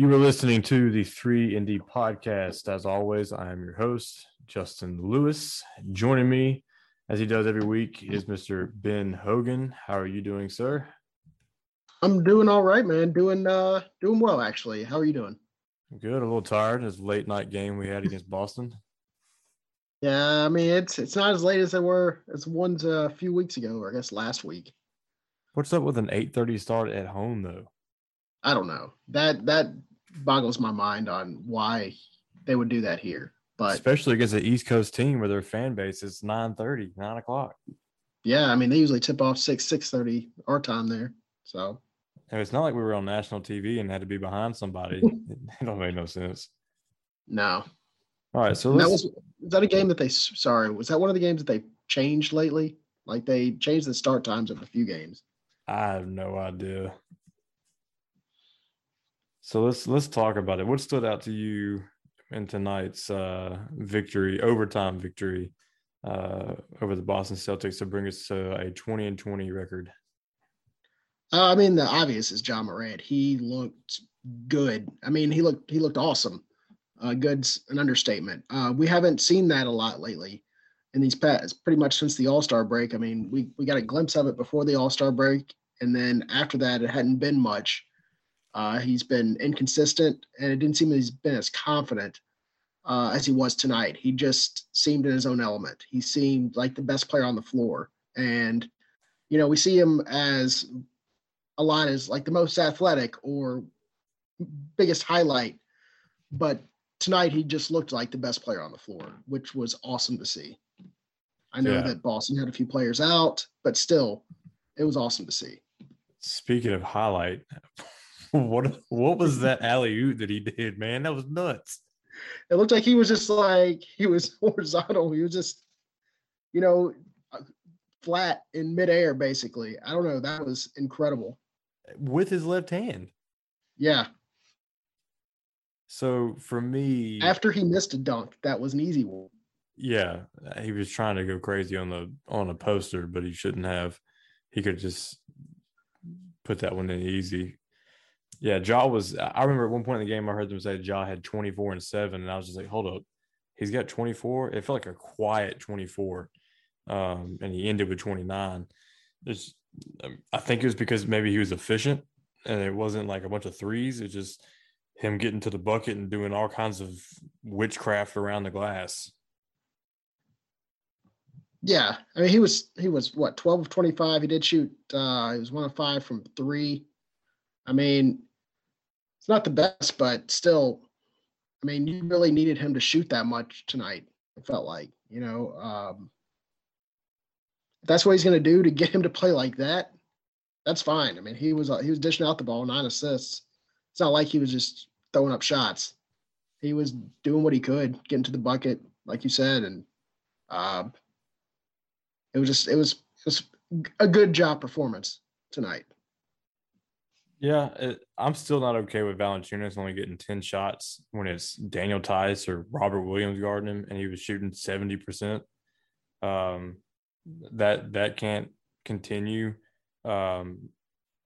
You are listening to the 3 and D podcast. As always, I am your host, Justin Lewis. Joining me, as he does every week, is Mr. Ben Hogan. How are you doing, sir? I'm doing all right, man. Doing uh doing well actually. How are you doing? Good. A little tired. This late night game we had against Boston. Yeah, I mean it's it's not as late as they were as ones a few weeks ago, or I guess last week. What's up with an 8:30 start at home though? I don't know. That that boggles my mind on why they would do that here. But especially against the East Coast team where their fan base is 9:30, 9 o'clock. Yeah, I mean they usually tip off six, six thirty our time there. So and it's not like we were on national TV and had to be behind somebody. it don't make no sense. No. All right, so that was is that a game that they sorry was that one of the games that they changed lately? Like they changed the start times of a few games. I have no idea. So let's let's talk about it. What stood out to you in tonight's uh, victory, overtime victory uh, over the Boston Celtics to bring us to a twenty and twenty record? Uh, I mean, the obvious is Ja Morant. He looked good. I mean, he looked he looked awesome. Uh, good's an understatement. Uh, we haven't seen that a lot lately in these past, pretty much since the All Star break. I mean, we we got a glimpse of it before the All Star break, and then after that, it hadn't been much. Uh, he's been inconsistent, and it didn't seem he's been as confident uh, as he was tonight. He just seemed in his own element. He seemed like the best player on the floor, and you know we see him as a lot as like the most athletic or biggest highlight. But tonight he just looked like the best player on the floor, which was awesome to see. I know yeah. that Boston had a few players out, but still, it was awesome to see. Speaking of highlight, what what was that alley oop that he did, man? That was nuts. It looked like he was just like he was horizontal. He was just, you know, flat in midair, basically. I don't know. That was incredible with his left hand. Yeah. So for me, after he missed a dunk, that was an easy one. Yeah, he was trying to go crazy on the on a poster, but he shouldn't have. He could just put that one in easy. Yeah, Ja was. I remember at one point in the game, I heard them say Ja had 24 and seven, and I was just like, hold up, he's got 24. It felt like a quiet 24, um, and he ended with 29. There's um, I think it was because maybe he was efficient and it wasn't like a bunch of threes. It's just him getting to the bucket and doing all kinds of witchcraft around the glass. Yeah, I mean he was he was what twelve of twenty five. He did shoot. uh He was one of five from three. I mean, not the best, but still, I mean, you really needed him to shoot that much tonight. It felt like you know. Um, that's what he's going to do to get him to play like that, that's fine. I mean, he was uh, he was dishing out the ball, nine assists. It's not like he was just throwing up shots. He was doing what he could, getting to the bucket, like you said, and uh, it was just it was it was a good job performance tonight. Yeah, it, I'm still not okay with Valanciunas only getting 10 shots when it's Daniel Theis or Robert Williams guarding him and he was shooting 70%. Um, that that can't continue. Um,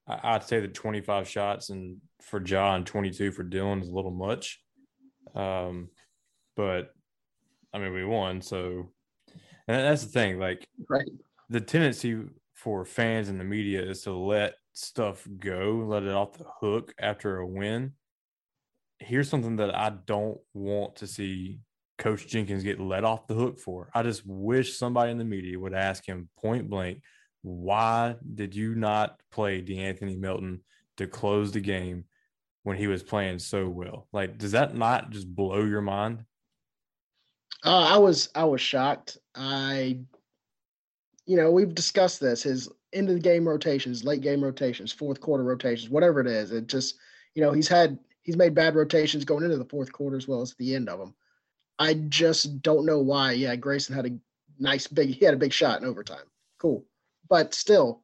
I, would say the 25 shots and for Ja, 22 for Dillon is a little much. Um, but I mean, we won, so and that's the thing. Like, right. the tendency for fans and the media is to let stuff go, let it off the hook after a win. Here's something that I don't want to see Coach Jenkins get let off the hook for. I just wish somebody in the media would ask him point blank, why did you not play De'Anthony Melton to close the game when he was playing so well? Like, does that not just blow your mind? Uh, I was I was shocked. I, you know, we've discussed this. His end of the game rotations, late game rotations, fourth quarter rotations, whatever it is. It just, you know, he's had he's made bad rotations going into the fourth quarter as well as the end of them. I just don't know why. Yeah, Grayson had a nice big he had a big shot in overtime. Cool. But still,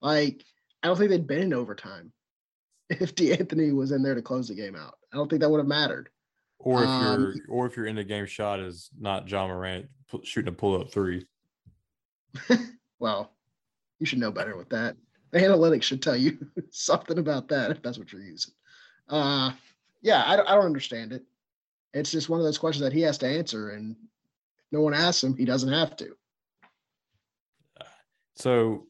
like I don't think they'd been in overtime if De'Anthony was in there to close the game out. I don't think that would have mattered. Or if um, your or if your end of game shot is not Ja Morant shooting a pull up three. well, you should know better with that. The analytics should tell you something about that if that's what you're using. Uh yeah, I, I don't understand it. It's just one of those questions that he has to answer, and no one asks him, he doesn't have to. So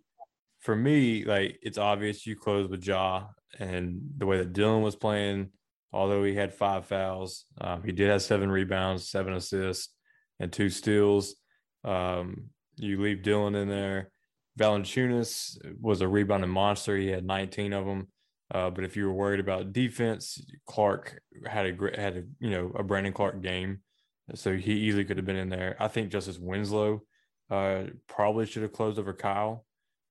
for me, like it's obvious you close with Ja and the way that Dillon was playing, although he had five fouls, um, he did have seven rebounds, seven assists, and two steals. Um, you leave Dillon in there. Valanciunas was a rebounding monster. He had 19 of them. Uh, but if you were worried about defense, Clarke had a had a you know a Brandon Clarke game, so he easily could have been in there. I think Justice Winslow uh, probably should have closed over Kyle.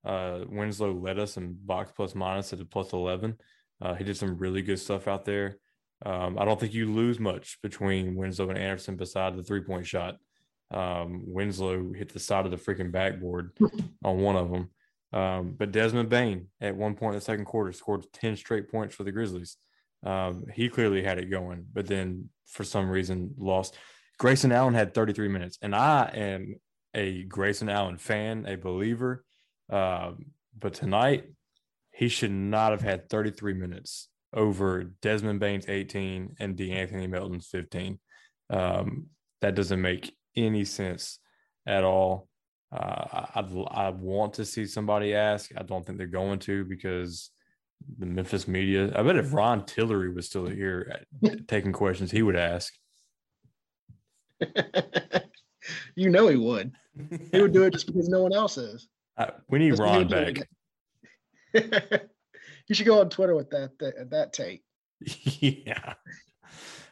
Uh, Winslow led us in box plus minus at a plus 11. Uh, he did some really good stuff out there. Um, I don't think you lose much between Winslow and Anderson beside the three point shot. Um, Winslow hit the side of the freaking backboard on one of them. Um, but Desmond Bane, at one point in the second quarter scored 10 straight points for the Grizzlies. Um, he clearly had it going, but then for some reason lost. Grayson Allen had 33 minutes, and I am a Grayson Allen fan, a believer. Um, but tonight, he should not have had 33 minutes over Desmond Bane's 18 and De'Anthony Melton's 15. Um, that doesn't make any sense at all. Uh, I, I want to see somebody ask. I don't think they're going to because the Memphis media. I bet if Ron Tillery was still here taking questions, he would ask. you know he would. He would do it just because no one else is. Uh, we need Ron back. you should go on Twitter with that that, that take. yeah.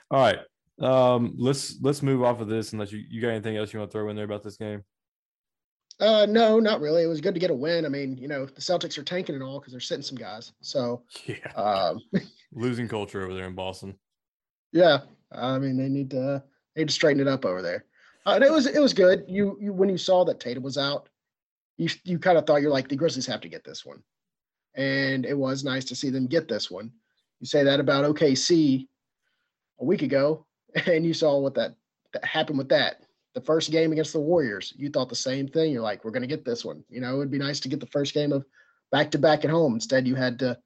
All right. Um, let's let's move off of this unless you, you got anything else you want to throw in there about this game. Uh, no, not really. It was good to get a win. I mean, you know, the Celtics are tanking and all because they're sitting some guys. So yeah, um, losing culture over there in Boston. Yeah, I mean, they need to they need to straighten it up over there. Uh, and it was it was good. You you when you saw that Tatum was out, you you kind of thought you're like the Grizzlies have to get this one, and it was nice to see them get this one. You say that about OKC a week ago, and you saw what that, that happened with that. The first game against the Warriors, you thought the same thing. You're like, we're going to get this one. You know, it would be nice to get the first game of back to back at home. Instead, you had to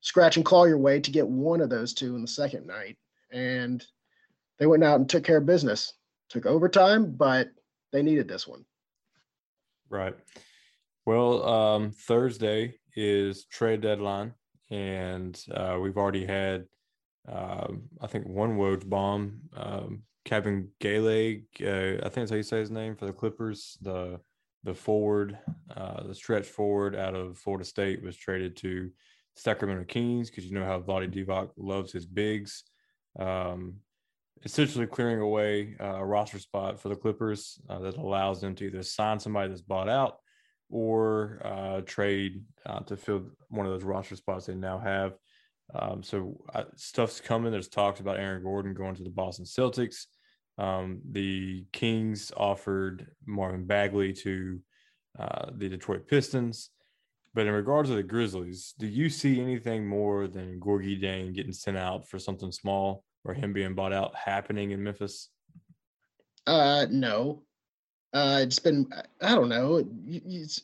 scratch and claw your way to get one of those two in the second night. And they went out and took care of business. Took overtime, but they needed this one. Right. Well, um, Thursday is trade deadline, and uh, we've already had um, I think one Woj bomb. Um, Kevin Gale, uh, I think that's how you say his name for the Clippers. The the forward, uh, the stretch forward out of Florida State was traded to Sacramento Kings because you know how Vlade Divac loves his bigs. Um, essentially clearing away uh, a roster spot for the Clippers uh, that allows them to either sign somebody that's bought out or uh, trade uh, to fill one of those roster spots they now have. Um, so uh, stuff's coming. There's talks about Aaron Gordon going to the Boston Celtics. Um, the Kings offered Marvin Bagley to uh, the Detroit Pistons. But in regards to the Grizzlies, do you see anything more than Gorgui Dieng getting sent out for something small or him being bought out happening in Memphis? Uh, no. Uh, it's been I don't know. It's,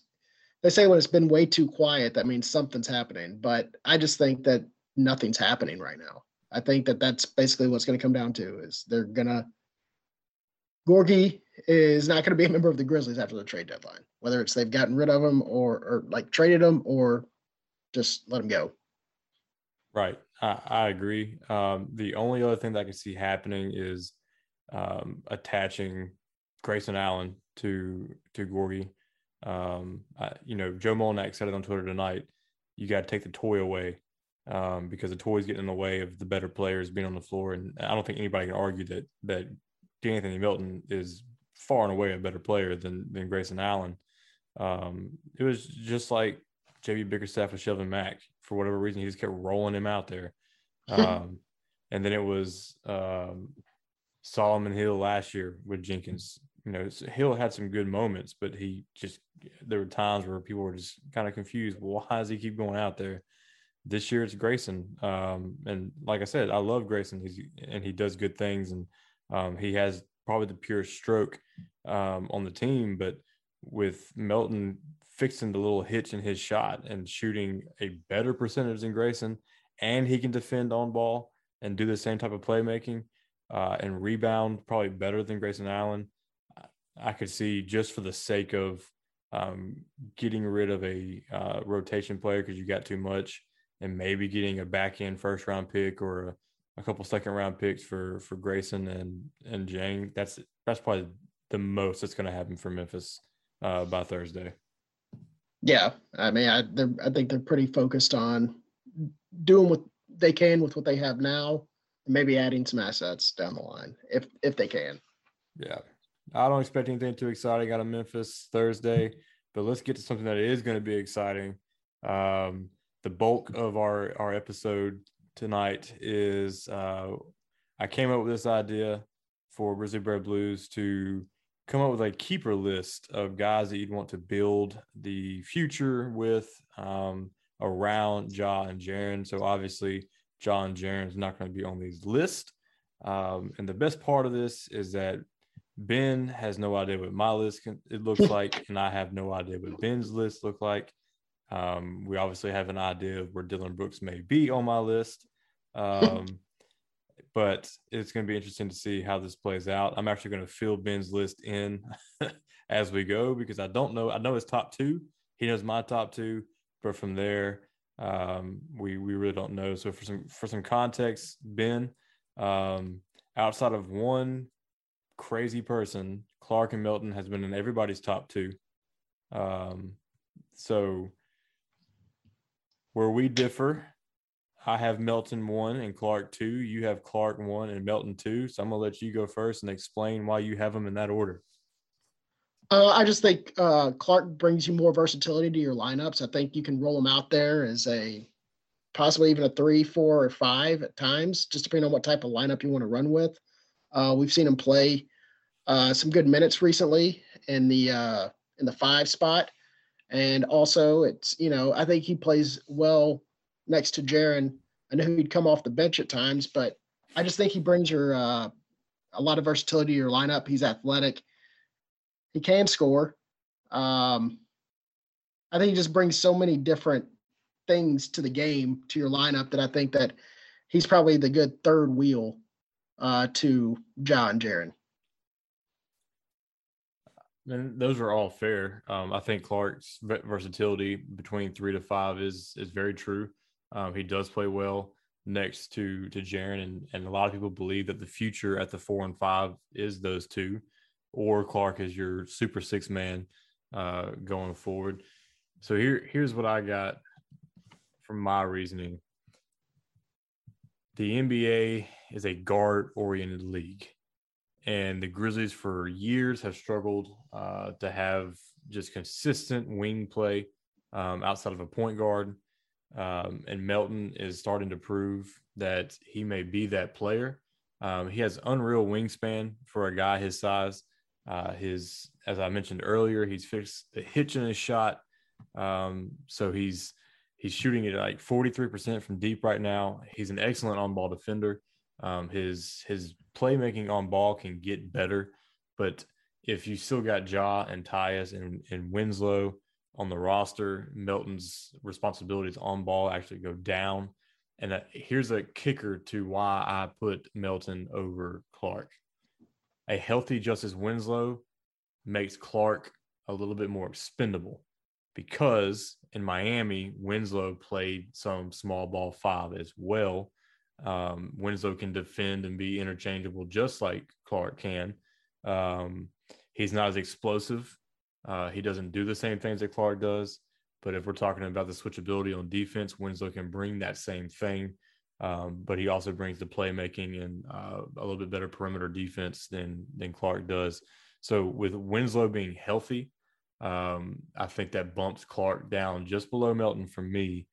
they say when it's been way too quiet, that means something's happening. But I just think that nothing's happening right now. I think that that's basically what's going to come down to is they're gonna Gorgui is not going to be a member of the Grizzlies after the trade deadline, whether it's they've gotten rid of him or or like traded him or just let him go. Right, I, I agree. Um, the only other thing that I can see happening is um, attaching Grayson Allen to to Gorgui. Um, I, you know, Joe Mullinax said it on Twitter tonight. You got to take the toy away um, because the toys getting in the way of the better players being on the floor. And I don't think anybody can argue that that Anthony Melton is far and away a better player than than Grayson Allen. Um, it was just like JB Bickerstaff with Shelvin Mack. For whatever reason, he just kept rolling him out there. Um, and then it was um, Solomon Hill last year with Jenkins. You know, Hill had some good moments, but he just there were times where people were just kind of confused. Well, why does he keep going out there? This year it's Grayson. Um, and like I said, I love Grayson. He's and he does good things, and um, he has probably the purest stroke um, on the team. But with Melton fixing the little hitch in his shot and shooting a better percentage than Grayson, and he can defend on ball. and do the same type of playmaking uh, and rebound probably better than Grayson Allen, I could see just for the sake of um, getting rid of a uh, rotation player because you got too much, and maybe getting a back end first round pick or a, a, couple second round picks for for Grayson and and Dieng. That's that's probably the most that's going to happen for Memphis uh, by Thursday. Yeah, I mean, I I think they're pretty focused on doing what they can with what they have now, and maybe adding some assets down the line if if they can. Yeah, I don't expect anything too exciting out of Memphis Thursday, but let's get to something that is going to be exciting. Um, the bulk of our our episode tonight is uh, I came up with this idea for Grizzly Bear Blues to come up with a keeper list of guys that you'd want to build the future with um, around Ja and Jaren. So obviously, Ja and Jaren is not going to be on these list. Um, and the best part of this is that Ben has no idea what my list can, it looks like, and I have no idea what Ben's list look like. Um, we obviously have an idea of where Dillon Brooks may be on my list, um, but it's going to be interesting to see how this plays out. I'm actually going to fill Ben's list in as we go because I don't know. I know his top two. He knows my top two, but from there, um, we we really don't know. So for some for some context, Ben, um, outside of one crazy person, Clarke and Melton has been in everybody's top two. Um, so where we differ, I have Melton one and Clarke two. You have Clarke one and Melton two. So I'm gonna let you go first and explain why you have them in that order. Uh, I just think uh, Clarke brings you more versatility to your lineups. I think you can roll him out there as a possibly even a three, four, or five at times, just depending on what type of lineup you want to run with. Uh, we've seen him play uh, some good minutes recently in the uh, in the five spot, and also it's you know I think he plays well next to Jaren. I know he'd come off the bench at times, but I just think he brings your uh, a lot of versatility to your lineup. He's athletic. He can score. Um, I think he just brings so many different things to the game to your lineup that I think that he's probably the good third wheel uh, to John Jaren. And those are all fair. Um, I think Clarke's versatility between three to five is is very true. Um, he does play well next to to Jaren, and and a lot of people believe that the future at the four and five is those two, or Clarke is your super six man uh, going forward. So here here's what I got from my reasoning. The NBA is a guard oriented league. And the Grizzlies for years have struggled uh, to have just consistent wing play um, outside of a point guard. Um, and Melton is starting to prove that he may be that player. Um, he has unreal wingspan for a guy his size. Uh, his, as I mentioned earlier, he's fixed the hitch in his shot. Um, so he's he's shooting it like 43% from deep right now. He's an excellent on-ball defender. Um, his his playmaking on ball can get better, but if you still got Ja and Tyus and, and Winslow on the roster, Melton's responsibilities on ball actually go down. And that, here's a kicker to why I put Melton over Clarke. A healthy Justice Winslow makes Clarke a little bit more expendable because in Miami, Winslow played some small ball five as well. Um, Winslow can defend and be interchangeable just like Clarke can. Um, he's not as explosive. Uh, he doesn't do the same things that Clarke does. But if we're talking about the switchability on defense, Winslow can bring that same thing. Um, but he also brings the playmaking and uh, a little bit better perimeter defense than than Clarke does. So with Winslow being healthy, um, I think that bumps Clarke down just below Melton for me.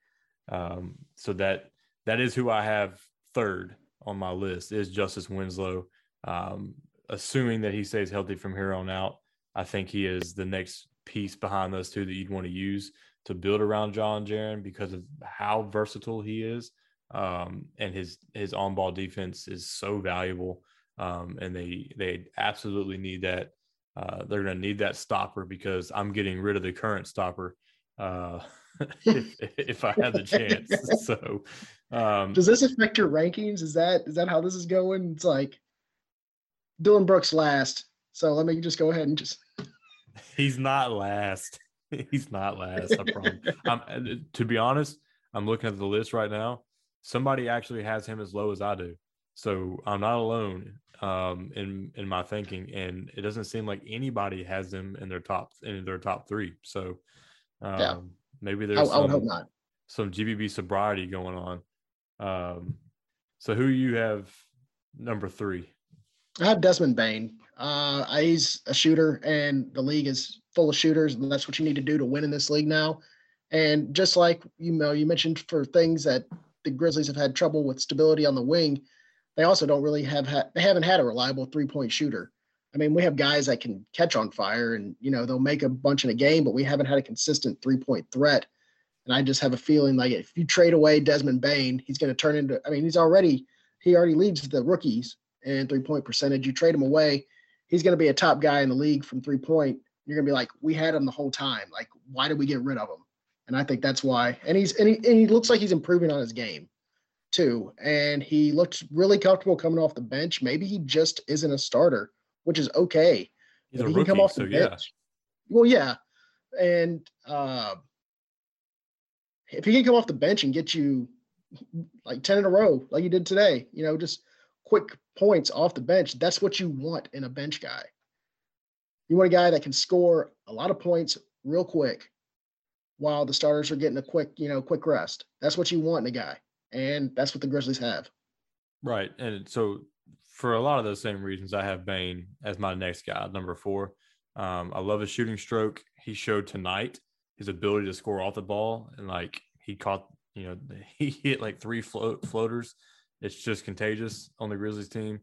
Um, so that that is who I have third on my list is Justice Winslow. Um, assuming that he stays healthy from here on out, I think he is the next piece behind those two that you'd want to use to build around John Jaren because of how versatile he is. Um, and his his on ball defense is so valuable. Um, and they they absolutely need that. Uh, they're going to need that stopper because I'm getting rid of the current stopper uh, if, if I had the chance. so Um, Does this affect your rankings? Is that is that how this is going? It's like Dillon Brooks last. So let me just go ahead and just he's not last. He's not last. I promise. I'm, to be honest, I'm looking at the list right now. Somebody actually has him as low as I do, so I'm not alone um, in in my thinking. And it doesn't seem like anybody has them in their top in their top three. So um, Yeah. maybe I, there's I some, not. some GBB sobriety going on. Um, so who you have number three? I have Desmond Bane. Uh, he's a shooter, and the league is full of shooters, and that's what you need to do to win in this league now. And just like you know, you mentioned for things that the Grizzlies have had trouble with stability on the wing, they also don't really have had they haven't had a reliable three point shooter. I mean, we have guys that can catch on fire, and you know they'll make a bunch in a game, but we haven't had a consistent three point threat. And I just have a feeling like if you trade away Desmond Bane, he's going to turn into. I mean, he's already he already leads the rookies in three point percentage. You trade him away, he's going to be a top guy in the league from three point. You're going to be like, we had him the whole time. Like, why did we get rid of him? And I think that's why. And he's and he, and he looks like he's improving on his game too. And he looked really comfortable coming off the bench. Maybe he just isn't a starter, which is okay. He's a he can rookie, come off so the yeah. Well, yeah. And uh, if he can come off the bench and get you like 10 in a row, like he did today, you know, just quick points off the bench, that's what you want in a bench guy. You want a guy that can score a lot of points real quick while the starters are getting a quick, you know, quick rest. That's what you want in a guy. And that's what the Grizzlies have. Right. And so for a lot of those same reasons, I have Bane as my next guy, number four. Um, I love his shooting stroke. He showed tonight his ability to score off the ball and like he caught, you know, he hit like three float floaters. It's just contagious on the Grizzlies team.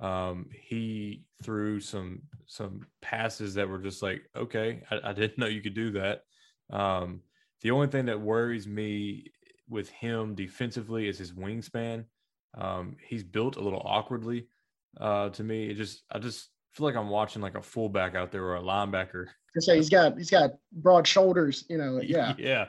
Um, he threw some some passes that were just like, okay, I, I didn't know you could do that. Um, the only thing that worries me with him defensively is his wingspan. Um, he's built a little awkwardly uh, to me. It just I just feel like I'm watching like a fullback out there or a linebacker. I say he's got he's got broad shoulders, you know. Yeah. yeah.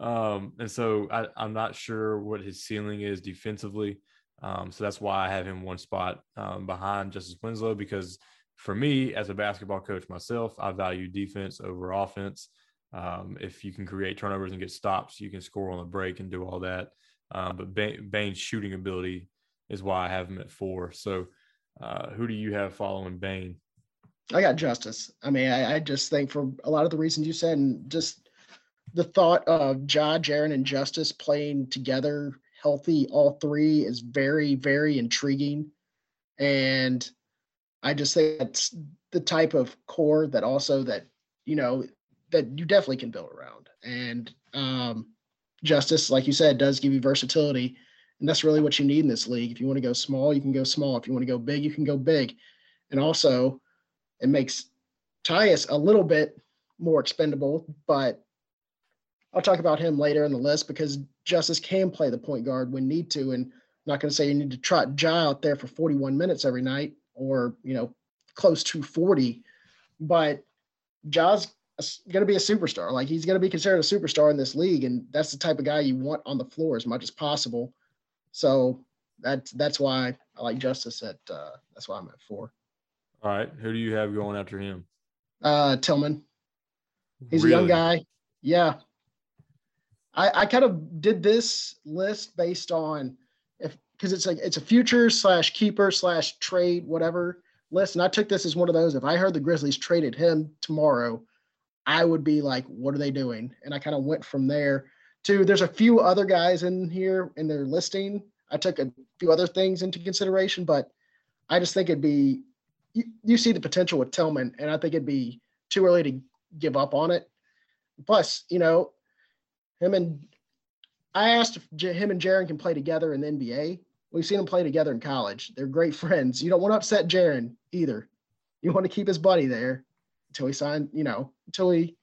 Um, and so I, I'm not sure what his ceiling is defensively. Um, so that's why I have him one spot um, behind Justice Winslow because for me, as a basketball coach myself, I value defense over offense. Um, if you can create turnovers and get stops, you can score on the break and do all that. Um, but Bane's shooting ability is why I have him at four. So, uh, who do you have following Bane? I got justice. I mean, I, I just think for a lot of the reasons you said, and just the thought of Ja, Jaren, and Justice playing together healthy, all three, is very, very intriguing. And I just think that's the type of core that also that you know that you definitely can build around. And um, Justice, like you said, does give you versatility, and that's really what you need in this league. If you want to go small, you can go small. If you want to go big, you can go big. And also, it makes Tyus a little bit more expendable, but I'll talk about him later in the list because Justice can play the point guard when need to. And I'm not going to say you need to trot Ja out there for 41 minutes every night or, you know, close to 40, but Ja's going to be a superstar. Like he's going to be considered a superstar in this league. And that's the type of guy you want on the floor as much as possible. So that's, that's why I like Justice at, uh, that's why I'm at four. All right, who do you have going after him? Uh, Tillman. He's a young guy. Yeah. I, I kind of did this list based on if because it's like it's a future slash keeper slash trade whatever list, and I took this as one of those. If I heard the Grizzlies traded him tomorrow, I would be like, "What are they doing?" And I kind of went from there to there's a few other guys in here in their listing. I took a few other things into consideration, but I just think it'd be you, you see the potential with Tillman, and I think it'd be too early to give up on it. Plus, you know, him and I asked if J- him and Jaren can play together in the NBA. We've seen them play together in college. They're great friends. You don't want to upset Jaren either. You want to keep his buddy there until he sign, you know, until he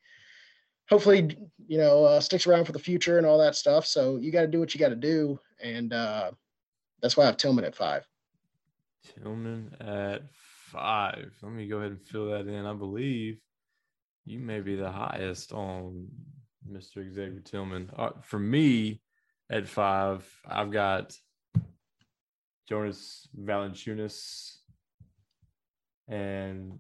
hopefully, you know, uh, sticks around for the future and all that stuff. So you got to do what you got to do. And uh, that's why I have Tillman at five. Tillman at five. Let me go ahead and fill that in. I believe you may be the highest on Mr. Xavier Tillman. Uh, for me, at five, I've got Jonas Valanciunas, and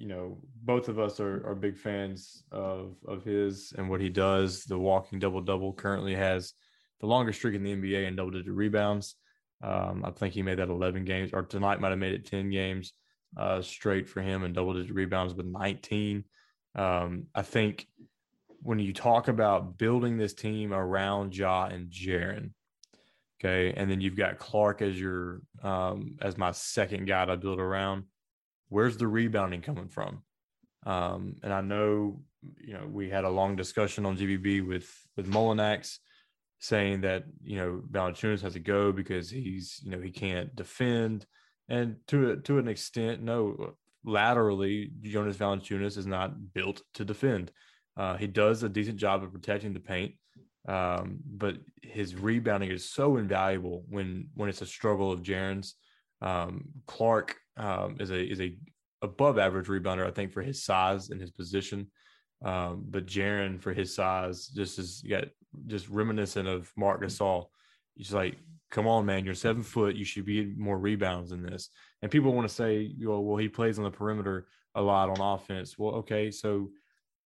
you know both of us are, are big fans of of his and what he does. The walking double double currently has the longest streak in the NBA in double digit rebounds. Um, I think he made that 11 games, or tonight might have made it 10 games uh, straight for him and double digit rebounds with 19. Um, I think when you talk about building this team around Ja and Jaren, okay, and then you've got Clarke as your um, as my second guy to build around. Where's the rebounding coming from? Um, and I know you know we had a long discussion on GBB with with Mullinax saying that you know Valanciunas has to go because he's you know he can't defend, and to to an extent, no, laterally Jonas Valanciunas is not built to defend. Uh, he does a decent job of protecting the paint, um, but his rebounding is so invaluable when when it's a struggle of Jaren's. Um, Clarke um, is a is a above average rebounder, I think, for his size and his position. Um, but Jaren, for his size, just is got just reminiscent of Marc Gasol. He's like, come on, man, you're seven foot. You should be more rebounds than this. And people want to say, you know, well, he plays on the perimeter a lot on offense. Well, okay, so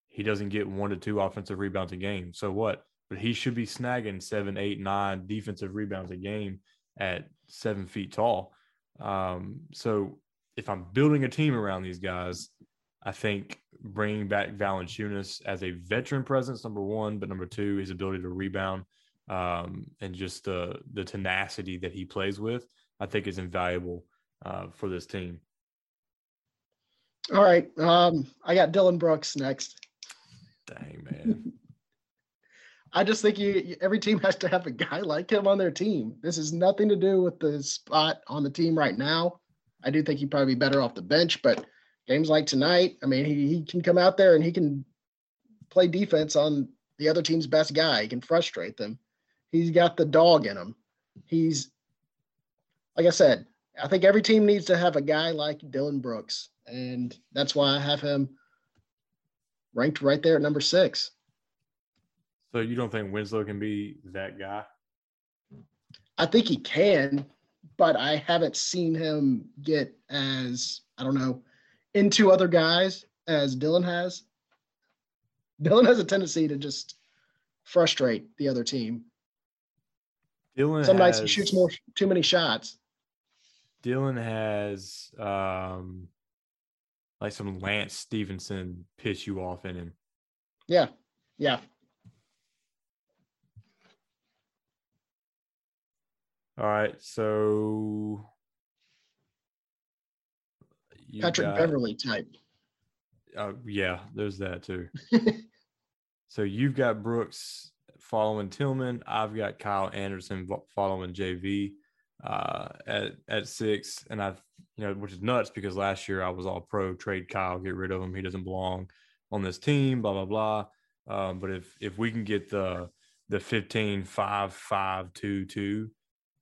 he doesn't get one to two offensive rebounds a game. So what? But he should be snagging seven, eight, nine defensive rebounds a game at seven feet tall. Um, so if I'm building a team around these guys, I think bringing back Valanciunas as a veteran presence, number one, but number two, his ability to rebound um, and just the the tenacity that he plays with, I think is invaluable uh, for this team. All right, um, I got Dillon Brooks next. Dang man. I just think you, every team has to have a guy like him on their team. This has nothing to do with the spot on the team right now. I do think he'd probably be better off the bench, but games like tonight, I mean, he, he can come out there and he can play defense on the other team's best guy. He can frustrate them. He's got the dog in him. He's, like I said, I think every team needs to have a guy like Dillon Brooks. And that's why I have him ranked right there at number six. So you don't think Winslow can be that guy? I think he can, but I haven't seen him get as, I don't know, into other guys as Dillon has. Dillon has a tendency to just frustrate the other team. Dillon Some nights he shoots more too many shots. Dillon has um like some Lance Stephenson piss you off in him. Yeah. Yeah. All right. So Patrick got, Beverley type. Uh, yeah, there's that too. so you've got Brooks following Tillman. I've got Kyle Anderson following JV uh, at at six, and I've you know, which is nuts because last year I was all pro trade Kyle, get rid of him. He doesn't belong on this team. Blah blah blah. Um, but if if we can get the the 15 5 5 2 2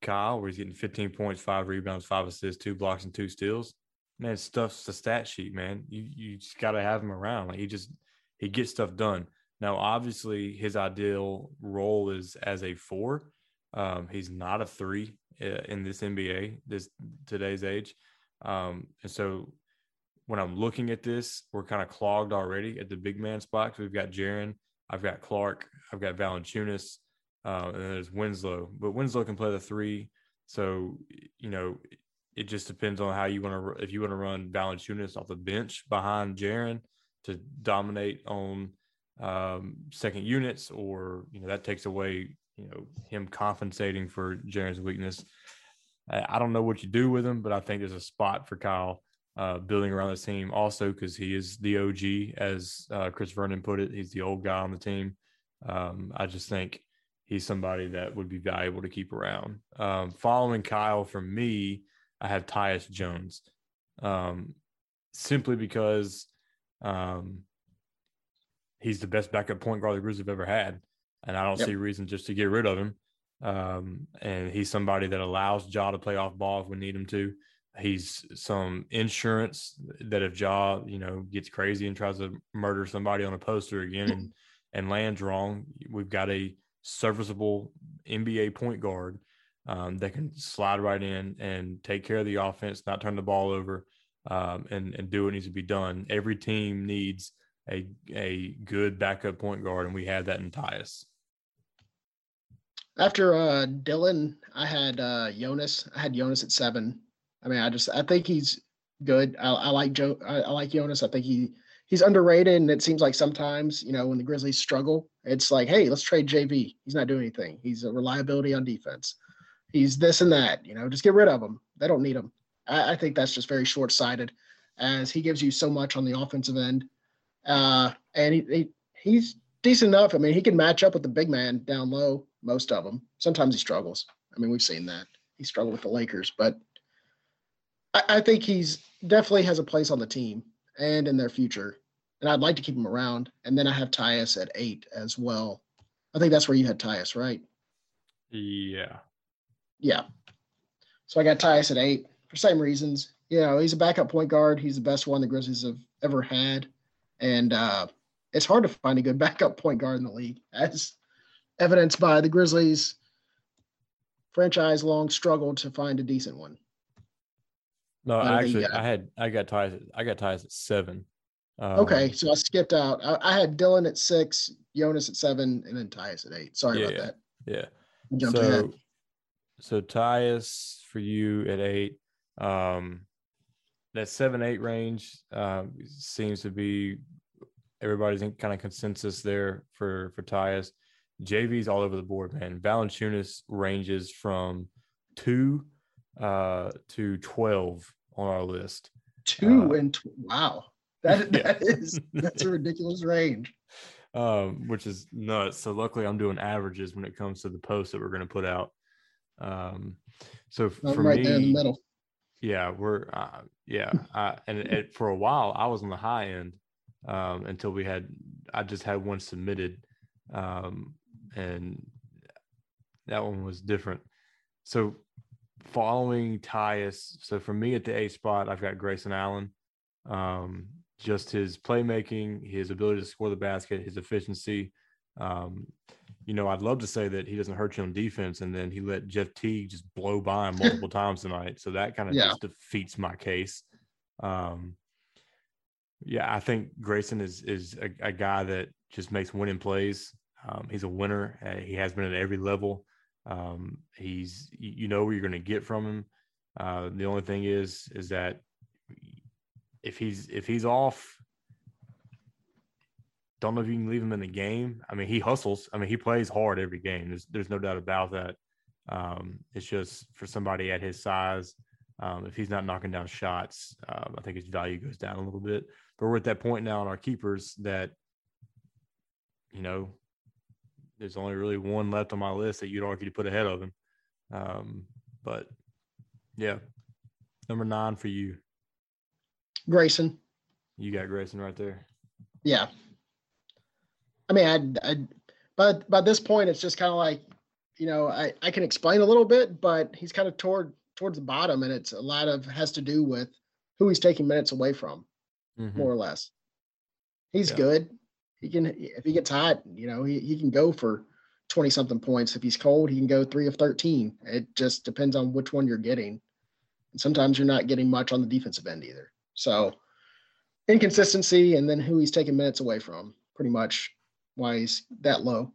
Kyle, where he's getting 15 points, five rebounds, five assists, two blocks, and two steals, man, stuff's the stat sheet, man. You you just got to have him around. Like he just he gets stuff done. Now, obviously, his ideal role is as a four. Um, he's not a three uh, in this NBA this today's age, um, and so when I'm looking at this, we're kind of clogged already at the big man spot. We've got Jaren, I've got Clarke, I've got Valanciunas, uh, and there's Winslow. But Winslow can play the three, so you know it just depends on how you want to. If you want to run Valanciunas off the bench behind Jaren to dominate on um, second units, or you know that takes away you know him compensating for Jaren's weakness. I, I don't know what you do with him, but I think there's a spot for Kyle uh, building around this team. Also, because he is the OG, as uh, Chris Vernon put it, he's the old guy on the team. Um, I just think he's somebody that would be valuable to keep around. Um, following Kyle for me I have Tyus Jones, um, simply because um, he's the best backup point guard the Grizzlies have ever had, and I don't yep. see reason just to get rid of him. Um, and he's somebody that allows Ja to play off ball if we need him to. He's some insurance that if Ja, you know, gets crazy and tries to murder somebody on a poster again and and lands wrong, we've got a serviceable NBA point guard um, that can slide right in and take care of the offense, not turn the ball over, um, and and do what needs to be done. Every team needs a a good backup point guard, and we have that in Tyus. After uh, Dillon, I had uh, Jonas. I had Jonas at seven. I mean, I just I think he's good. I, I like Joe. I, I, like Jonas. I think he he's underrated, and it seems like sometimes you know when the Grizzlies struggle, it's like, hey, let's trade JV. He's not doing anything. He's a reliability on defense. He's this and that. You know, just get rid of him. They don't need him. I, I think that's just very short sighted, as he gives you so much on the offensive end, uh, and he, he he's decent enough. I mean, he can match up with the big man down low. Most of them. Sometimes he struggles. I mean, we've seen that he struggled with the Lakers, but I, I think he's definitely has a place on the team and in their future. And I'd like to keep him around. And then I have Tyus at eight as well. I think that's where you had Tyus, right? Yeah. Yeah. So I got Tyus at eight for same reasons. You know, he's a backup point guard. He's the best one the Grizzlies have ever had. And uh, it's hard to find a good backup point guard in the league, as evidenced by the Grizzlies' franchise long struggle to find a decent one. No, actually, I had I got Tyus. I got Tyus at seven. Um, okay, so I skipped out. I, I, had Dillon at six, Jonas at seven, and then Tyus at eight. Sorry yeah, about that. Yeah. Jumped so, ahead. So Tyus for you at eight. Um, that seven eight range uh, seems to be everybody's in kind of consensus there for for Tyus. JV's all over the board, man. Valanciunas ranges from two uh, to 12 on our list. Two uh, and tw- wow, that, yeah. that is that's a ridiculous range. Um, which is nuts. So luckily, I'm doing averages when it comes to the post that we're going to put out. Um, so I'm for right me, there in the middle. Yeah, we're uh, yeah, I, and it, for a while I was on the high end um, until we had I just had one submitted, um, and that one was different. So following Tyus. So for me at the A spot, I've got Grayson Allen. Um, just his playmaking, his ability to score the basket, his efficiency. Um, you know, I'd love to say that he doesn't hurt you on defense, and then he let Jeff Teague just blow by him multiple times tonight. So that kind of yeah. just defeats my case. Um, yeah, I think Grayson is is a, a guy that just makes winning plays. Um, he's a winner. Uh, he has been at every level. Um, he's you know what you're going to get from him. Uh, the only thing is is that if he's if he's off, don't know if you can leave him in the game. I mean, he hustles. I mean, he plays hard every game. There's there's no doubt about that. Um, it's just for somebody at his size, um, if he's not knocking down shots, uh, I think his value goes down a little bit. But we're at that point now in our keepers that, you know, there's only really one left on my list that you'd argue to put ahead of him. Um, but yeah, number nine for you. Grayson. You got Grayson right there. Yeah. I mean, I, I, but by this point, it's just kind of like, you know, I, I can explain a little bit, but he's kind of toward towards the bottom, and it's a lot of has to do with who he's taking minutes away from, mm-hmm. more or less. He's yeah. good he can if he gets hot, you know, he, he can go for 20 something points. If he's cold, he can go three of 13. It just depends on which one you're getting. And sometimes you're not getting much on the defensive end either. So inconsistency and then who he's taking minutes away from, pretty much why he's that low.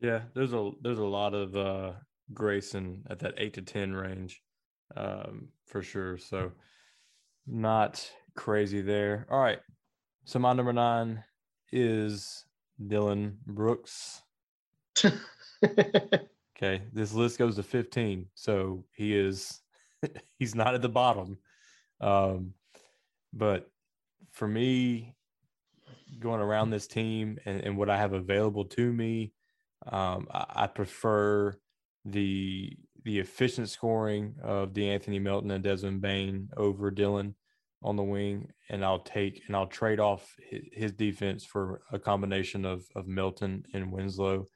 Yeah, there's a there's a lot of uh Grayson at that eight to ten range, um, for sure. So not crazy there. All right. So my number nine is Dillon Brooks. okay, this list goes to 15, so he is he's not at the bottom. Um, but for me, going around this team and, and what I have available to me, um, I, I, prefer the the efficient scoring of De'Anthony Melton and Desmond Bane over Dillon on the wing, and I'll take and I'll trade off his defense for a combination of of Melton and Winslow,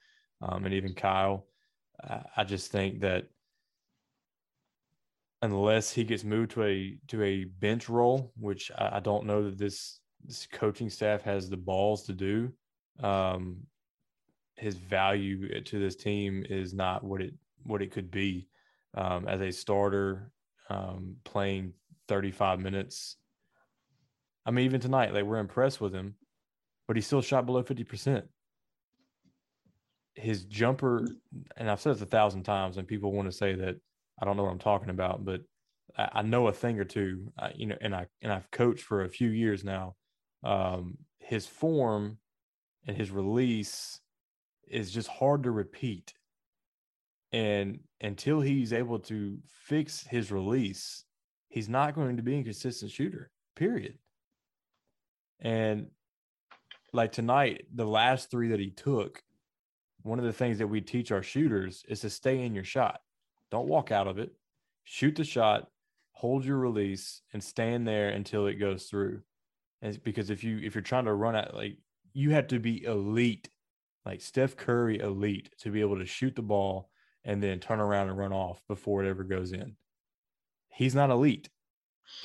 um, and even Kyle. I just think that unless he gets moved to a to a bench role, which I, don't know that this this coaching staff has the balls to do, um, his value to this team is not what it what it could be um, as a starter um, playing 35 minutes. I mean, even tonight, like we're impressed with him, but he still shot below 50%. His jumper, and I've said this a thousand times, and people want to say that I don't know what I'm talking about, but I, I know a thing or two, uh, you know, and I and I've coached for a few years now. Um, his form and his release is just hard to repeat. And until he's able to fix his release, he's not going to be a consistent shooter, period. And like tonight, the last three that he took, one of the things that we teach our shooters is to stay in your shot. Don't walk out of it. Shoot the shot, hold your release, and stand there until it goes through. And because if you if you're trying to run out, like you have to be elite, like Steph Curry elite, to be able to shoot the ball and then turn around and run off before it ever goes in. He's not elite.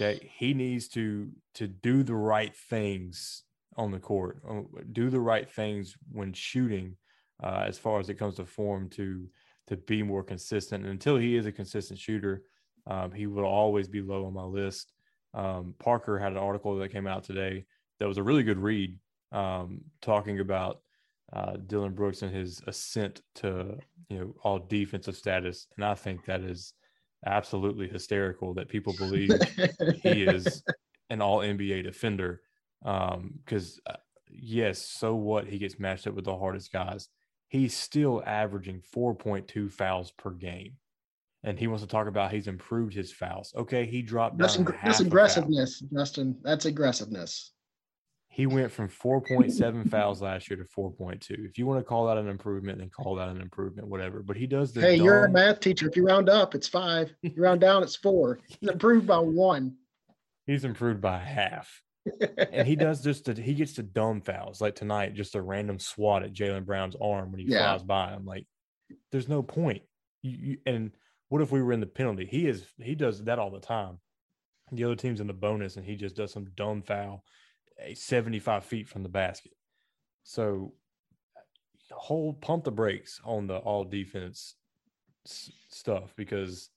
Okay. He needs to to do the right things on the court, uh, do the right things when shooting, uh, as far as it comes to form to to be more consistent. And until he is a consistent shooter, um, he will always be low on my list. Um, Parker had an article that came out today that was a really good read, um, talking about uh, Dillon Brooks and his ascent to you know all defensive status, and I think that is absolutely hysterical that people believe he is an All NBA defender. Because um, uh, yes, so what? He gets matched up with the hardest guys. He's still averaging 4.2 fouls per game and he wants to talk about he's improved his fouls. Okay, he dropped that's, ing- that's aggressiveness, Justin. That's aggressiveness. He went from 4.7 fouls last year to 4.2. If you want to call that an improvement, then call that an improvement, whatever. But he does the. Hey, dumb... you're a math teacher. If you round up, it's five. You round down, it's four. He's improved by one. He's improved by half. And he does just the, he gets the dumb fouls like tonight, just a random swat at Jaylen Brown's arm when he yeah. flies by. I'm like, there's no point. You, you, and what if we were in the penalty? He is he does that all the time. The other team's in the bonus and he just does some dumb foul eh, 75 feet from the basket. So whole pump the brakes on the all defense s- stuff because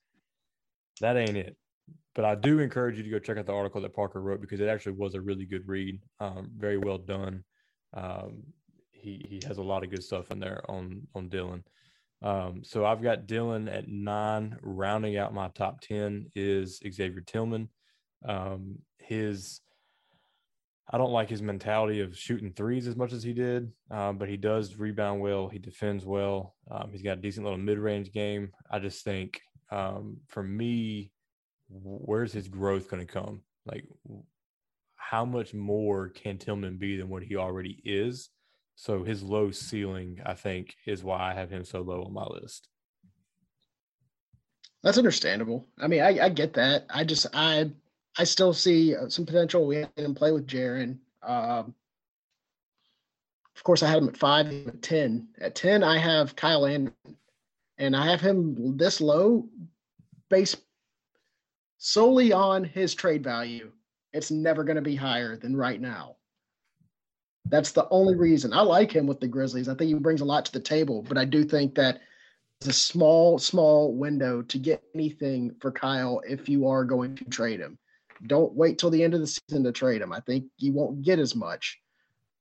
that ain't it. But I do encourage you to go check out the article that Parker wrote because it actually was a really good read. Um, very well done. Um, he he has a lot of good stuff in there on on Dillon. Um, so I've got Dillon at nine. Rounding out my top 10 is Xavier Tillman. Um, his, I don't like his mentality of shooting threes as much as he did, um, but he does rebound well. He defends well. Um, he's got a decent little mid range game. I just think for me, where's his growth going to come? Like, how much more can Tillman be than what he already is? So his low ceiling, I think, is why I have him so low on my list. That's understandable. I mean, I, I get that. I just I I still see uh, some potential. We had him play with Jaren. Um, of course, I had him at five, at ten. At ten, I have Kyle Anderson, and I have him this low, based solely on his trade value. It's never going to be higher than right now. That's the only reason I like him with the Grizzlies. I think he brings a lot to the table, but I do think that it's a small, small window to get anything for Kyle if you are going to trade him. Don't wait till the end of the season to trade him. I think you won't get as much.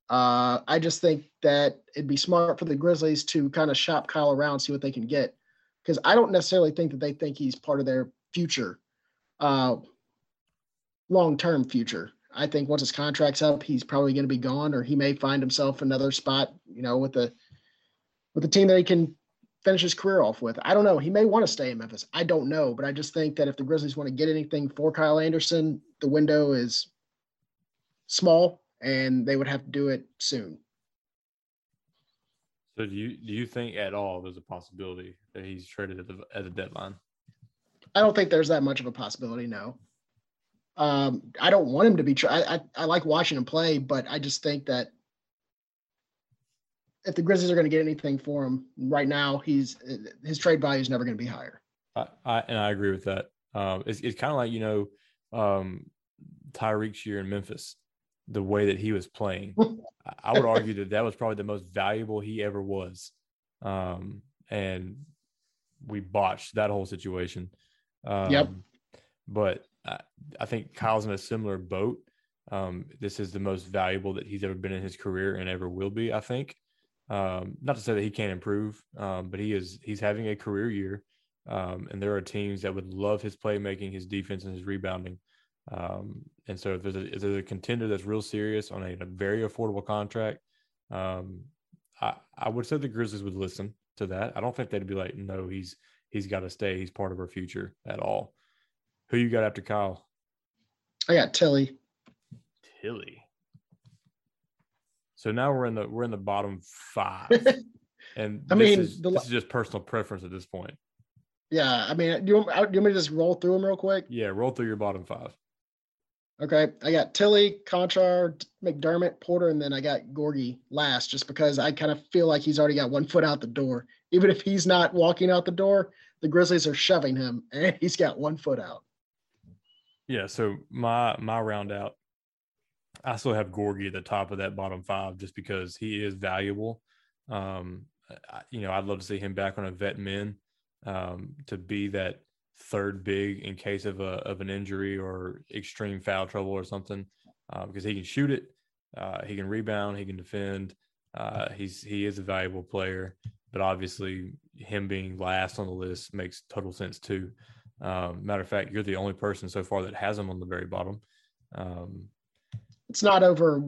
Uh, I just think that it'd be smart for the Grizzlies to kind of shop Kyle around, see what they can get, because I don't necessarily think that they think he's part of their future, uh, long-term future. I think once his contract's up, he's probably going to be gone, or he may find himself another spot, you know, with the with the team that he can finish his career off with. I don't know. He may want to stay in Memphis. I don't know, but I just think that if the Grizzlies want to get anything for Kyle Anderson, the window is small, and they would have to do it soon. So do you do you think at all there's a possibility that he's traded at the at the deadline? I don't think there's that much of a possibility. No. Um, I don't want him to be. Tra- I, I, I like watching him play, but I just think that if the Grizzlies are going to get anything for him right now, he's his trade value is never going to be higher. I, I, and I agree with that. Um, it's it's kind of like you know um, Tyreke year in Memphis. the way that he was playing. I would argue that that was probably the most valuable he ever was. Um, and we botched that whole situation. Um, yep. But I, I, think Kyle's in a similar boat. Um, this is the most valuable that he's ever been in his career and ever will be, I think. Um, not to say that he can't improve, um, but he is he's having a career year. Um, and there are teams that would love his playmaking, his defense, and his rebounding. Um, and so if there's, a, if there's a contender that's real serious on a, a very affordable contract, I, I would say the Grizzlies would listen to that. I don't think they'd be like, no, he's he's got to stay. He's part of our future at all. Who you got after Kyle? I got Tilly. Tilly. So now we're in the we're in the bottom five, and I mean, is, the, this is just personal preference at this point. Yeah, I mean, do you, want, uh, do you want me to just roll through them real quick? Yeah, roll through your bottom five. Okay, I got Tilly, Konchar, McDermott, Porter, and then I got Gorgui last, just because I kind of feel like he's already got one foot out the door. Even if he's not walking out the door, the Grizzlies are shoving him, and he's got one foot out. Yeah, so my my round out, I still have Gorgui at the top of that bottom five, just because he is valuable. Um, I, you know, I'd love to see him back on a vet min um, to be that third big in case of a of an injury or extreme foul trouble or something, uh, because he can shoot it, uh, he can rebound, he can defend. Uh, he's he is a valuable player, but obviously him being last on the list makes total sense too. Um, matter of fact, you're the only person so far that has him on the very bottom. Um, it's not over.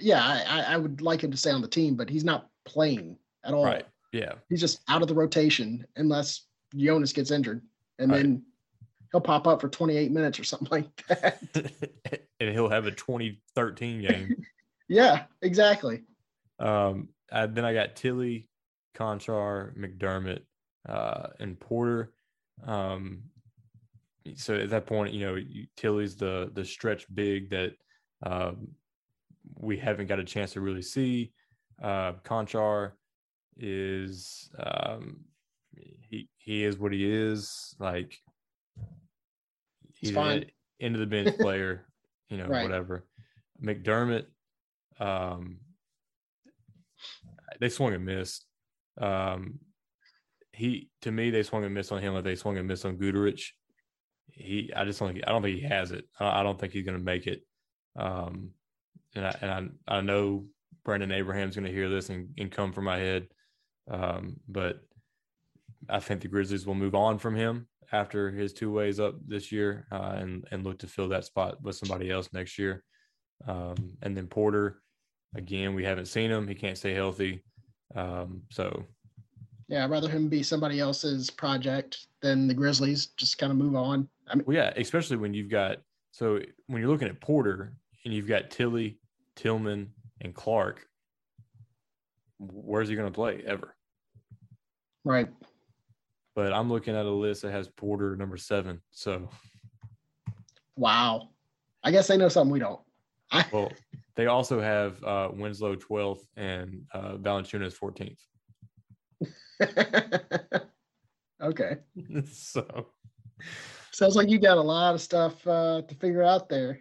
Yeah, I, I would like him to stay on the team, but he's not playing at all. Right. Yeah. He's just out of the rotation unless Jonas gets injured. And right. then he'll pop up for 28 minutes or something like that. and he'll have a 2013 game. yeah, exactly. Um, I, then I got Tilly, Konchar, McDermott, uh, and Porter. Um, so at that point, you know, Tilly's the the stretch big that um, we haven't got a chance to really see. Uh, Konchar is um, he he is what he is. Like he's fine. Into the bench player, you know, right. whatever. McDermott, um, they swung and missed. Um, he to me they swung and missed on him like they swung and missed on Guduric. He I just don't think I don't think he has it. I, don't think he's going to make it. Um, and I and I I know Brandon Abraham's going to hear this and, and come from my head. Um, but I think the Grizzlies will move on from him after his two ways up this year uh, and and look to fill that spot with somebody else next year. Um, and then Porter, again, we haven't seen him. He can't stay healthy. Um, so, yeah, I'd rather him be somebody else's project than the Grizzlies. Just kind of move on. I mean, well, yeah, especially when you've got so when you're looking at Porter and you've got Tilly, Tillman, and Clarke. Where's he going to play ever? Right. But I'm looking at a list that has Porter number seven. So, wow. I guess they know something we don't. I, well, they also have uh, Winslow 12th and uh, Valanciunas 14th. okay. so, sounds like you got a lot of stuff uh, to figure out there.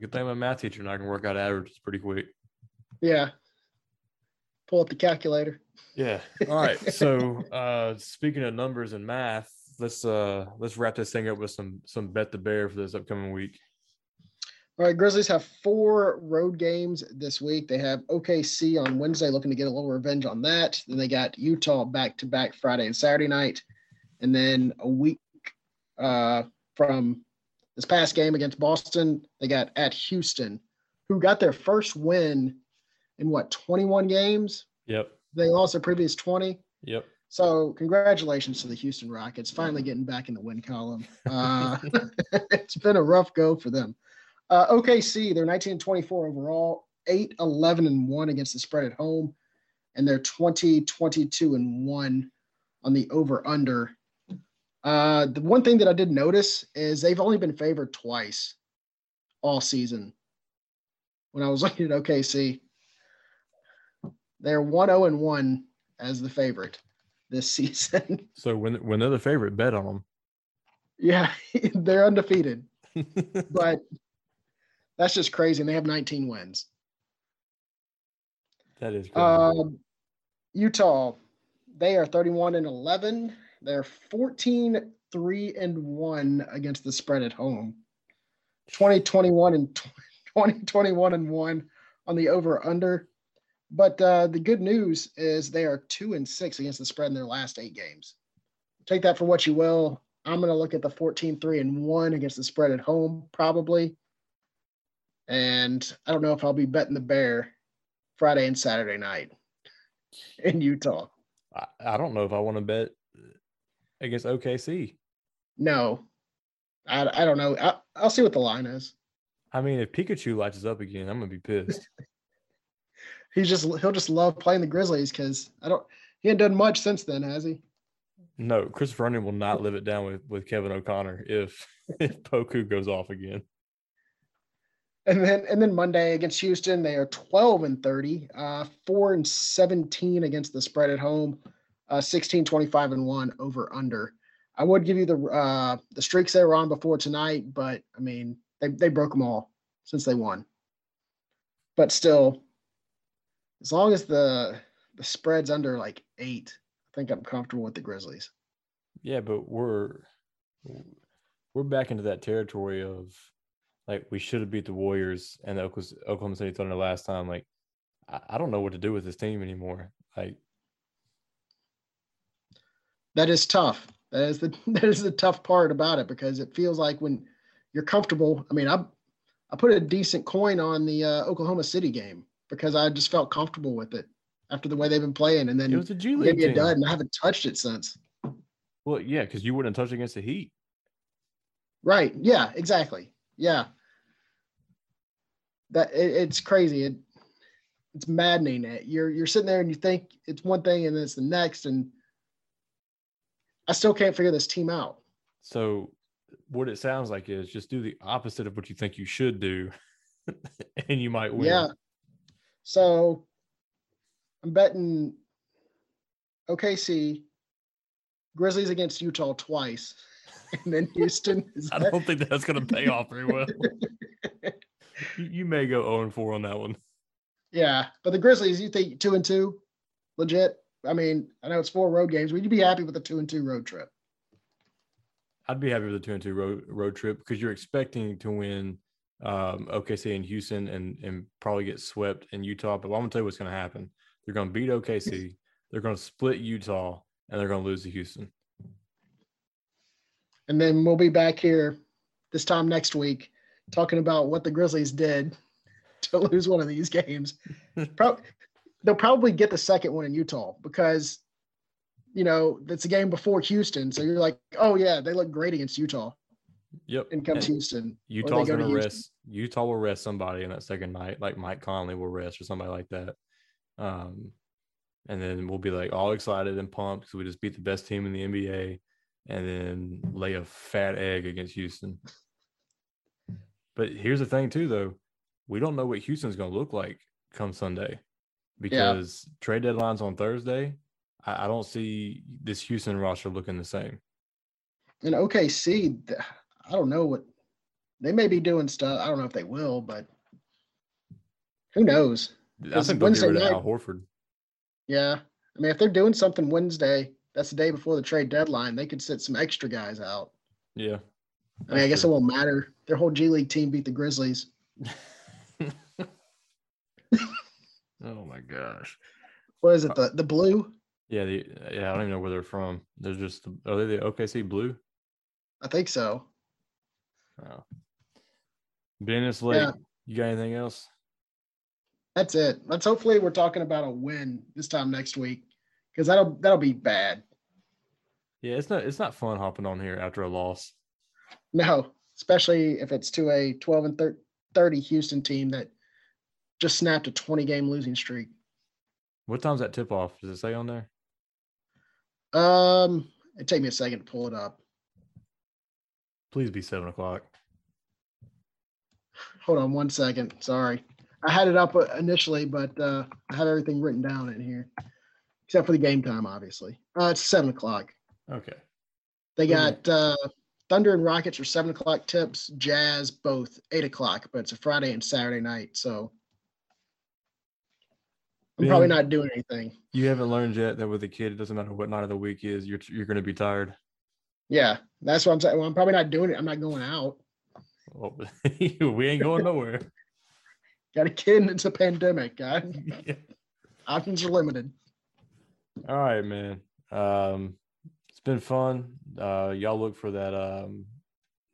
Good thing I'm a math teacher and I can work out averages pretty quick. Yeah. Pull up the calculator. Yeah. All right. so uh speaking of numbers and math, let's uh let's wrap this thing up with some some bet the bear for this upcoming week. All right, Grizzlies have four road games this week. They have OKC on Wednesday, looking to get a little revenge on that. Then they got Utah back to back Friday and Saturday night, and then a week uh, from this past game against Boston, they got at Houston, who got their first win in what 21 games. Yep. They lost their previous 20. Yep. So congratulations to the Houston Rockets, finally getting back in the win column. Uh, it's been a rough go for them. Uh, OKC, they're 19 and 24 overall, 8, 11 and 1 against the spread at home, and they're 20, 22 and 1 on the over under. Uh, the one thing that I did notice is they've only been favored twice all season. When I was looking at OKC, they're 1 0 and 1 as the favorite this season. So when when they're the favorite, bet on them. Yeah, they're undefeated. but That's just crazy. And they have 19 wins. That is crazy. Um, Utah, they are 31 and 11. They're 14 3 and 1 against the spread at home. 2021 and 2021 and 1 on the over under. But uh, the good news is they are 2 and 6 against the spread in their last 8 games. Take that for what you will. I'm going to look at the 14 3 and 1 against the spread at home probably. And I don't know if I'll be betting the Bear Friday and Saturday night in Utah. I, I don't know if I want to bet against OKC. No, I, I don't know. I, I'll see what the line is. I mean, if Pikachu lights up again, I'm gonna be pissed. He's just he'll just love playing the Grizzlies because I don't he ain't done much since then, has he? no, Christopher Onion will not live it down with, with Kevin O'Connor if if Poku goes off again. And then and then Monday against Houston, they are 12 and 30, uh, 4 and 17 against the spread at home, uh, 16, 25 and 1 over under. I would give you the uh, the streaks they were on before tonight, but I mean they, they broke them all since they won. But still, as long as the the spread's under like eight, I think I'm comfortable with the Grizzlies. Yeah, but we're we're back into that territory of like we should have beat the Warriors and the Oklahoma City Thunder last time. Like I, don't know what to do with this team anymore. Like that is tough. That is the that is the tough part about it because it feels like when you're comfortable. I mean, I I put a decent coin on the uh, Oklahoma City game because I just felt comfortable with it after the way they've been playing, and then it was a G League gave me a team. dud, and I haven't touched it since. Well, yeah, because you wouldn't touch against the Heat. Right? Yeah. Exactly. Yeah. That it, it's crazy. It it's maddening. It- You're you're sitting there and you think it's one thing and then it's the next, and I still can't figure this team out. So what it sounds like is just do the opposite of what you think you should do, and you might win. Yeah. So I'm betting OKC, Grizzlies against Utah twice, and then Houston is I don't think that's going to pay off very well. You, may go 0 and 4 on that one. yeah. But the Grizzlies, you think two and two, legit? I mean, I know it's four road games. Would you be happy with a two and two road trip? I'd be happy with a two and two road road trip because you're expecting to win um, OKC and Houston and and probably get swept in Utah. But I'm gonna tell you what's gonna happen. They're gonna beat OKC. They're gonna split Utah and they're gonna lose to Houston. And then we'll be back here this time next week talking about what the Grizzlies did to lose one of these games. Pro- they'll probably get the second one in Utah because, you know, that's a game before Houston. So you're like, oh, yeah, they look great against Utah. Yep. In comes And Houston. Utah's go to Houston. rest. Utah will rest somebody in that second night, like Mike Conley will rest or somebody like that. Um, and then we'll be like all excited and pumped because we just beat the best team in the NBA, and then lay a fat egg against Houston. But here's the thing, too, though, we don't know what Houston's going to look like come Sunday because trade deadline's on Thursday. I, I don't see this Houston roster looking the same. And OKC, I don't know what they may be doing stuff. I don't know if they will, but who knows? I think they'll get Wednesday rid night- Al Horford. Yeah. I mean, if they're doing something Wednesday, that's the day before the trade deadline, they could sit some extra guys out. Yeah. I mean, I guess it won't matter. Their whole G League team beat the Grizzlies. oh my gosh. What is it? Uh, the the blue? Yeah, the, yeah, I don't even know where they're from. They're just are they the OKC Blue? I think so. Oh. Dennis Lake, Yeah. you got anything else? That's it. Let's hopefully we're talking about a win this time next week. Because that'll that'll be bad. Yeah, it's not it's not fun hopping on here after a loss. No, especially if it's to a 12 and 30 Houston team that just snapped a 20 game losing streak. What time's that tip off? Does it say on there? Um, it take me a second to pull it up. Please be seven o'clock. Hold on one second. Sorry. I had it up uh, initially, but uh, I have everything written down in here, except for the game time, obviously. Uh, it's seven o'clock. Okay. They got uh, Thunder and Rockets are seven o'clock tips. Jazz both eight o'clock, but it's a Friday and Saturday night, so I'm probably not doing anything. You haven't learned yet that with a kid, it doesn't matter what night of the week is, you're you're going to be tired. Yeah, that's what I'm saying. Well, I'm probably not doing it. I'm not going out. Well, we ain't going nowhere. Got a kid and it's a pandemic, guy. Yeah. Options are limited. All right, man. Um, it's been fun. Uh, y'all look for that. Um,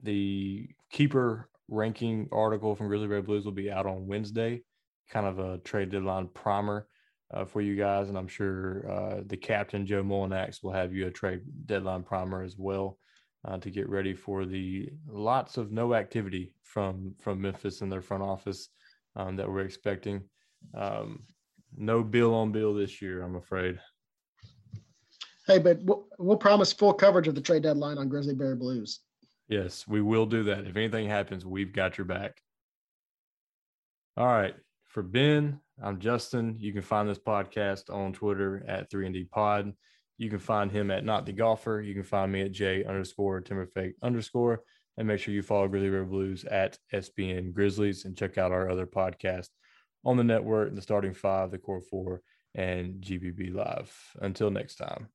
the keeper ranking article from Grizzly Bear Blues will be out on Wednesday. Kind of a trade deadline primer uh, for you guys, and I'm sure uh, the captain Joe Mullinax will have you a trade deadline primer as well uh, to get ready for the lots of no activity from from Memphis in their front office um, that we're expecting. Um, no bill on bill this year, I'm afraid. Hey, but we'll, we'll promise full coverage of the trade deadline on Grizzly Bear Blues. Yes, we will do that. If anything happens, we've got your back. All right. For Ben, I'm Justin. You can find this podcast on Twitter at 3D Pod. You can find him at Not the Golfer. You can find me at J underscore Timberfake underscore. And make sure you follow Grizzly Bear Blues at SBN Grizzlies and check out our other podcast on the network, the starting five, the core four, and GBB Live. Until next time.